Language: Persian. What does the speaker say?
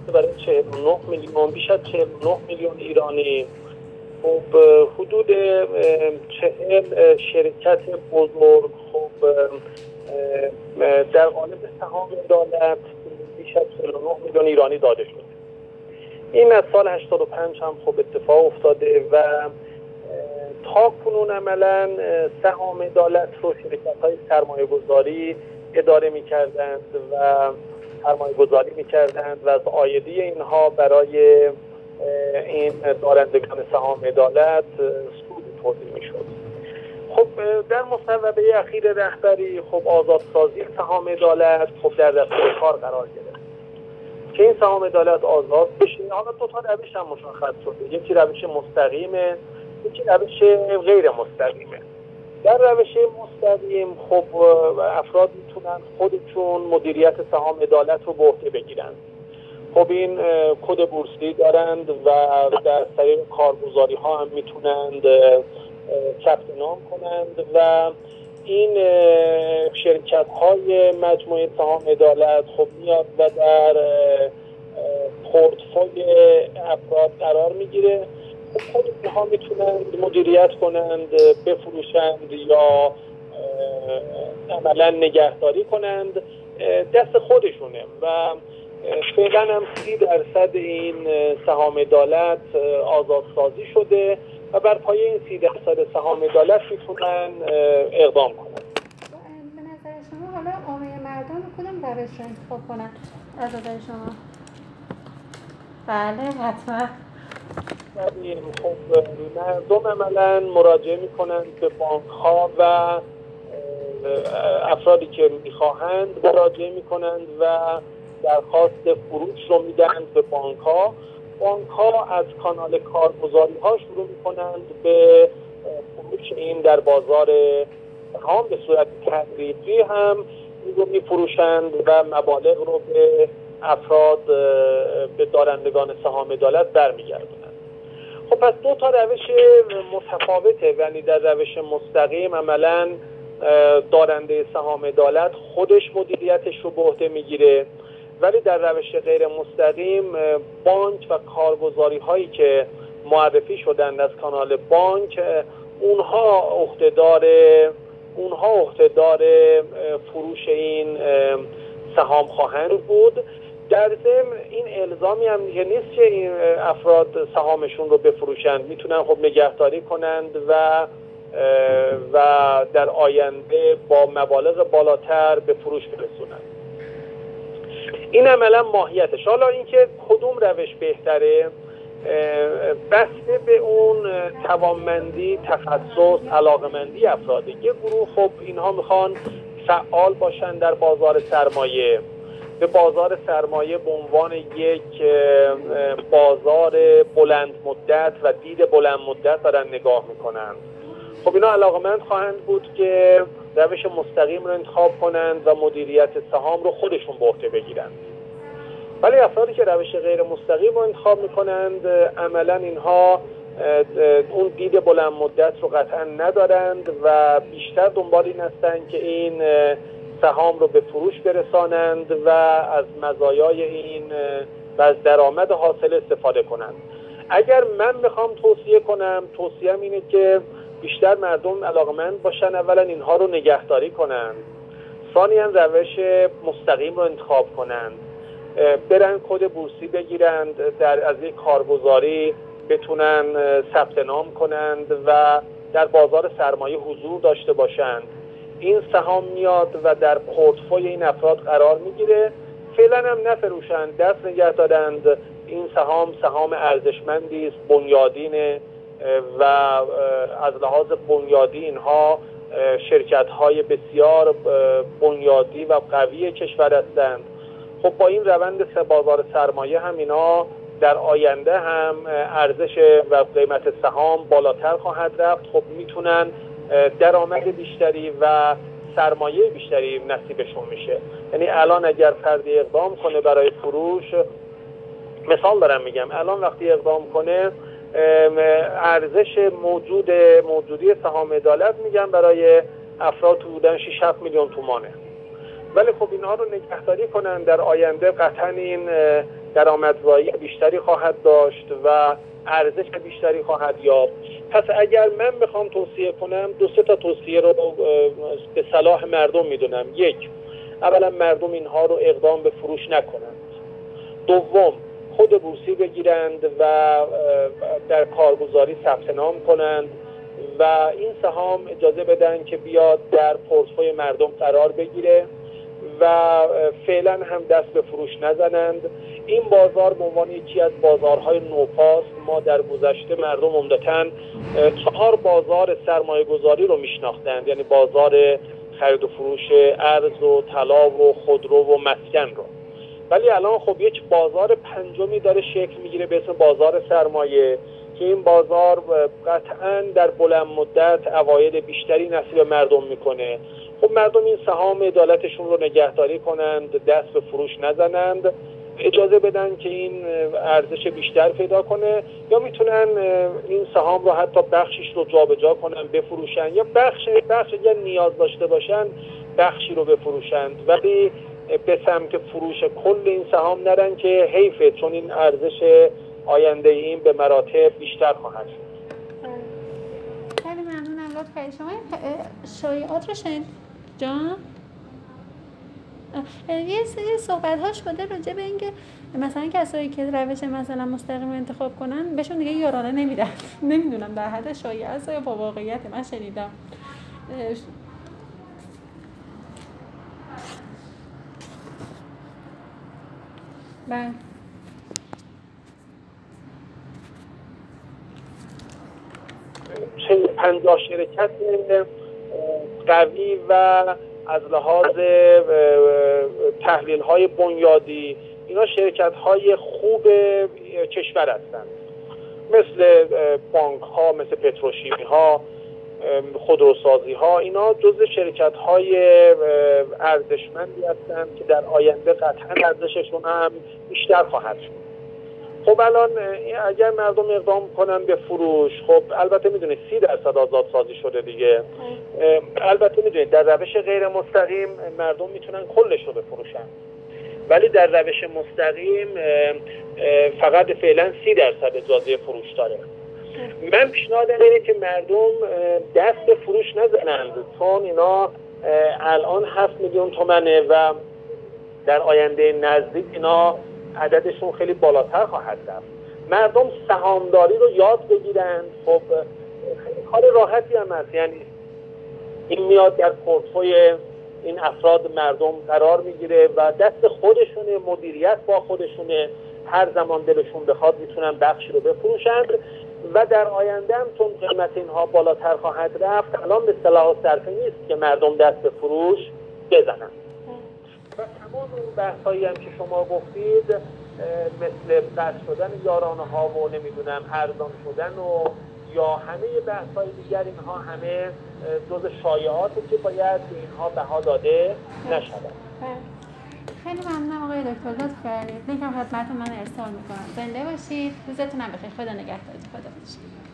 میفته برای 49 میلیون بیش از 49 میلیون ایرانی. خب حدود چهل شرکت بزرگ خب در قالب سهام دولت بیش از 49 میلیون ایرانی داده شده این از سال 85 هم خب اتفاق افتاده و تا کنون عملا سهام دولت رو شرکت های سرمایه گذاری اداره می کردند و سرمایه گذاری می کردند و از آیدی اینها برای این دارندگان سهام دولت سود توضیح می شد خب در مصوبه اخیر رهبری خب آزادسازی سهام دولت خب در دستور کار قرار گرفت. که این سهام دولت آزاد بشه حالا دو تا روش هم مشخص شده. یکی روش مستقیمه یکی روش غیر مستقیمه. در روش مستقیم خب افراد می‌تونن خودشون مدیریت سهام عدالت رو به عهده بگیرن. خب این کد بورسی دارند و در طریق کارگزاری ها هم می‌تونند ثبت نام کنند و این شرکت های مجموعه سهام عدالت خب میاد و در پورتفوی افراد قرار می‌گیره. خود اینها می‌تونند مدیریت کنند بفروشند یا عملا نگهداری کنند دست خودشونه و فعلا هم سی درصد این سهام عدالت آزادسازی شده و بر پایه این سی درصد سهام عدالت می‌تونن اقدام کنند. به نظر شما حالا عامه مردم کدوم روش رو انتخاب کنن؟ از شما؟ بله حتما. خب مردم عملا مراجعه می‌کنند به بانک ها و افرادی که می‌خواهند مراجعه می‌کنند و درخواست فروش رو می‌دهند به بانک ها بانک ها از کانال کارگزاری ها شروع می‌کنند به فروش این در بازار سهام به صورت تدریجی هم این رو میفروشند و مبالغ رو به افراد به دارندگان سهام عدالت برمیگردند خب پس دو تا روش متفاوته. یعنی در روش مستقیم عملا دارنده سهام عدالت خودش مدیریتش رو به عهده می‌گیره. ولی در روش غیر مستقیم بانک و کارگزاری هایی که معرفی شدند از کانال بانک اونها عهدهدار اونها عهدهدار فروش این سهام خواهند بود. در ضمن این الزامی هم دیگه نیست که این افراد سهامشون رو بفروشند. می‌تونن خب نگهداری کنند و و در آینده با مبالغ بالاتر به فروش برسونند. این عملا ماهیتش حالا اینکه کدوم روش بهتره بسته به اون توانمندی تخصص علاقمندی افراده یه گروه خب اینها می‌خوان فعال باشن در بازار سرمایه. به بازار سرمایه به عنوان یک بازار بلند مدت و دید بلند مدت دارن نگاه می‌کنن. خب اینا علاقمند خواهند بود که روش مستقیم رو انتخاب کنند و مدیریت سهام رو خودشون به عهده بگیرند. ولی افرادی که روش غیر مستقیم رو انتخاب می‌کنند عملا اینها اون دید بلند مدت رو قطعا ندارند و بیشتر دنبال این هستند که این سهام رو به فروش برسانند و از مزایای این و از درآمد حاصل استفاده کنند. اگر من می‌خوام توصیه کنم توصیهم اینه که بیشتر مردم علاقمند باشن اولا اینها رو نگهداری کنند. ثانیا روش مستقیم رو انتخاب کنند. برن کد بورسی بگیرند در از یک کارگزاری بتونن ثبت نام کنند و در بازار سرمایه حضور داشته باشند. این سهام میاد و در پورتفوی این افراد قرار می‌گیره. فعلا هم نفروشند دست نگه دارند. این سهام سهام ارزشمندی است بنیادینه و از لحاظ بنیادی اینها شرکت های بسیار بنیادی و قوی کشور هستند. خب با این روند بازار سرمایه هم اینا در آینده هم ارزش و قیمت سهام بالاتر خواهد رفت. خب می‌تونن درآمد بیشتری و سرمایه بیشتری نصیبشون میشه. یعنی الان اگر فردی اقدام کنه برای فروش مثال دارم میگم الان وقتی اقدام کنه ارزش موجود موجودی سهام عدالت میگم برای افراد تو بودن 6 7 میلیون تومانه. ولی خب اینها رو نگهداری کنن در آینده قطعا این درآمدزایی بیشتری خواهد داشت و ارزش بیشتری خواهد یافت. پس اگر من بخوام توصیه کنم دو سه تا توصیه رو به صلاح مردم می‌دونم. یک اولا مردم اینها رو اقدام به فروش نکنند. دوم خود بورسی بگیرند و در کارگزاری ثبت نام کنند و این سهام اجازه بدن که بیاد در پورتفوی مردم قرار بگیره و فعلا هم دست به فروش نزنند. این بازار به عنوان یکی از بازارهای نوپاست. ما در گذشته مردم عمدتا چهار بازار سرمایه گذاری رو میشناختند. یعنی بازار خرید و فروش ارز و طلا و خودرو و مسکن رو. ولی الان خب یک بازار پنجمی داره شکل می‌گیره به اسم بازار سرمایه که این بازار قطعا در بلند مدت اواید بیشتری نصیب مردم می‌کنه. خب مردم این سهام عدالتشون رو نگهداری کنند دست به فروش نزنند. اجازه بدن که این ارزش بیشتر پیدا کنه یا می‌تونن این سهام رو حتی بخشش رو جابجا کنن بفروشن یا بخش بخش اگر نیاز داشته باشن بخشی رو بفروشند. ولی به سمت فروش کل این سهام نرن که حیفه چون این ارزش آینده این به مراتب بیشتر خواهد شد. خیلی ممنونم لطفا. شما شایعات رو شنید؟ جان؟ یه سری صحبت ها شده راجع به اینکه مثلا کسایی که روش مثلا مستقیم انتخاب کنن بهشون دیگه یارانه نمیدن. نمی‌دونم در حد شایعه است یا با واقعیت من شنیدم. بله. پنجاه شرکت قوی و از لحاظ تحلیل های بنیادی اینا شرکت های خوب کشور هستند مثل بانک ها مثل پتروشیمی ها خودروسازی ها اینا جز شرکت های ارزشمندی هستند که در آینده قطعا ارزششون هم بیشتر خواهد شد. خب الان اگر مردم اقدام کنن به فروش خب البته می‌دونید سی درصد آزاد سازی شده دیگه. البته می‌دونید در روش غیر مستقیم مردم می‌تونن کلش رو بفروشن. ولی در روش مستقیم فقط فعلا سی درصد اجازه فروش داره. من پیشنهادم اینه که مردم دست به فروش نزنند چون اینا الان هفت میلیون تومنه و در آینده نزدیک اینا عددشون خیلی بالاتر خواهد رفت. مردم سهامداری رو یاد بگیرن. خب کار راحتی هم هست. یعنی این میاد در پورتفوی این افراد مردم قرار می‌گیره و دست خودشونه مدیریت با خودشونه. هر زمان دلشون بخواد می‌تونن بخشی رو بفروشند و در آینده هم چون قیمت اینها بالاتر خواهد رفت الان به صلاح صرفه نیست که مردم دست به فروش بزنن. اون بحثایی هم که شما گفتید مثل قطع شدن یارانه ها و نمی‌دونم ارزان شدن و یا همه بحث های دیگر اینها همه جز شایعاتی که باید به اینها بها داده نشود. خیلی ممنونم آقای دکتر. لطف کردید. لینکم خدمتتون من ارسال می‌کنم. زنده باشید. روزتون هم بخیر. خدا نگهدارتون. خدا باشید.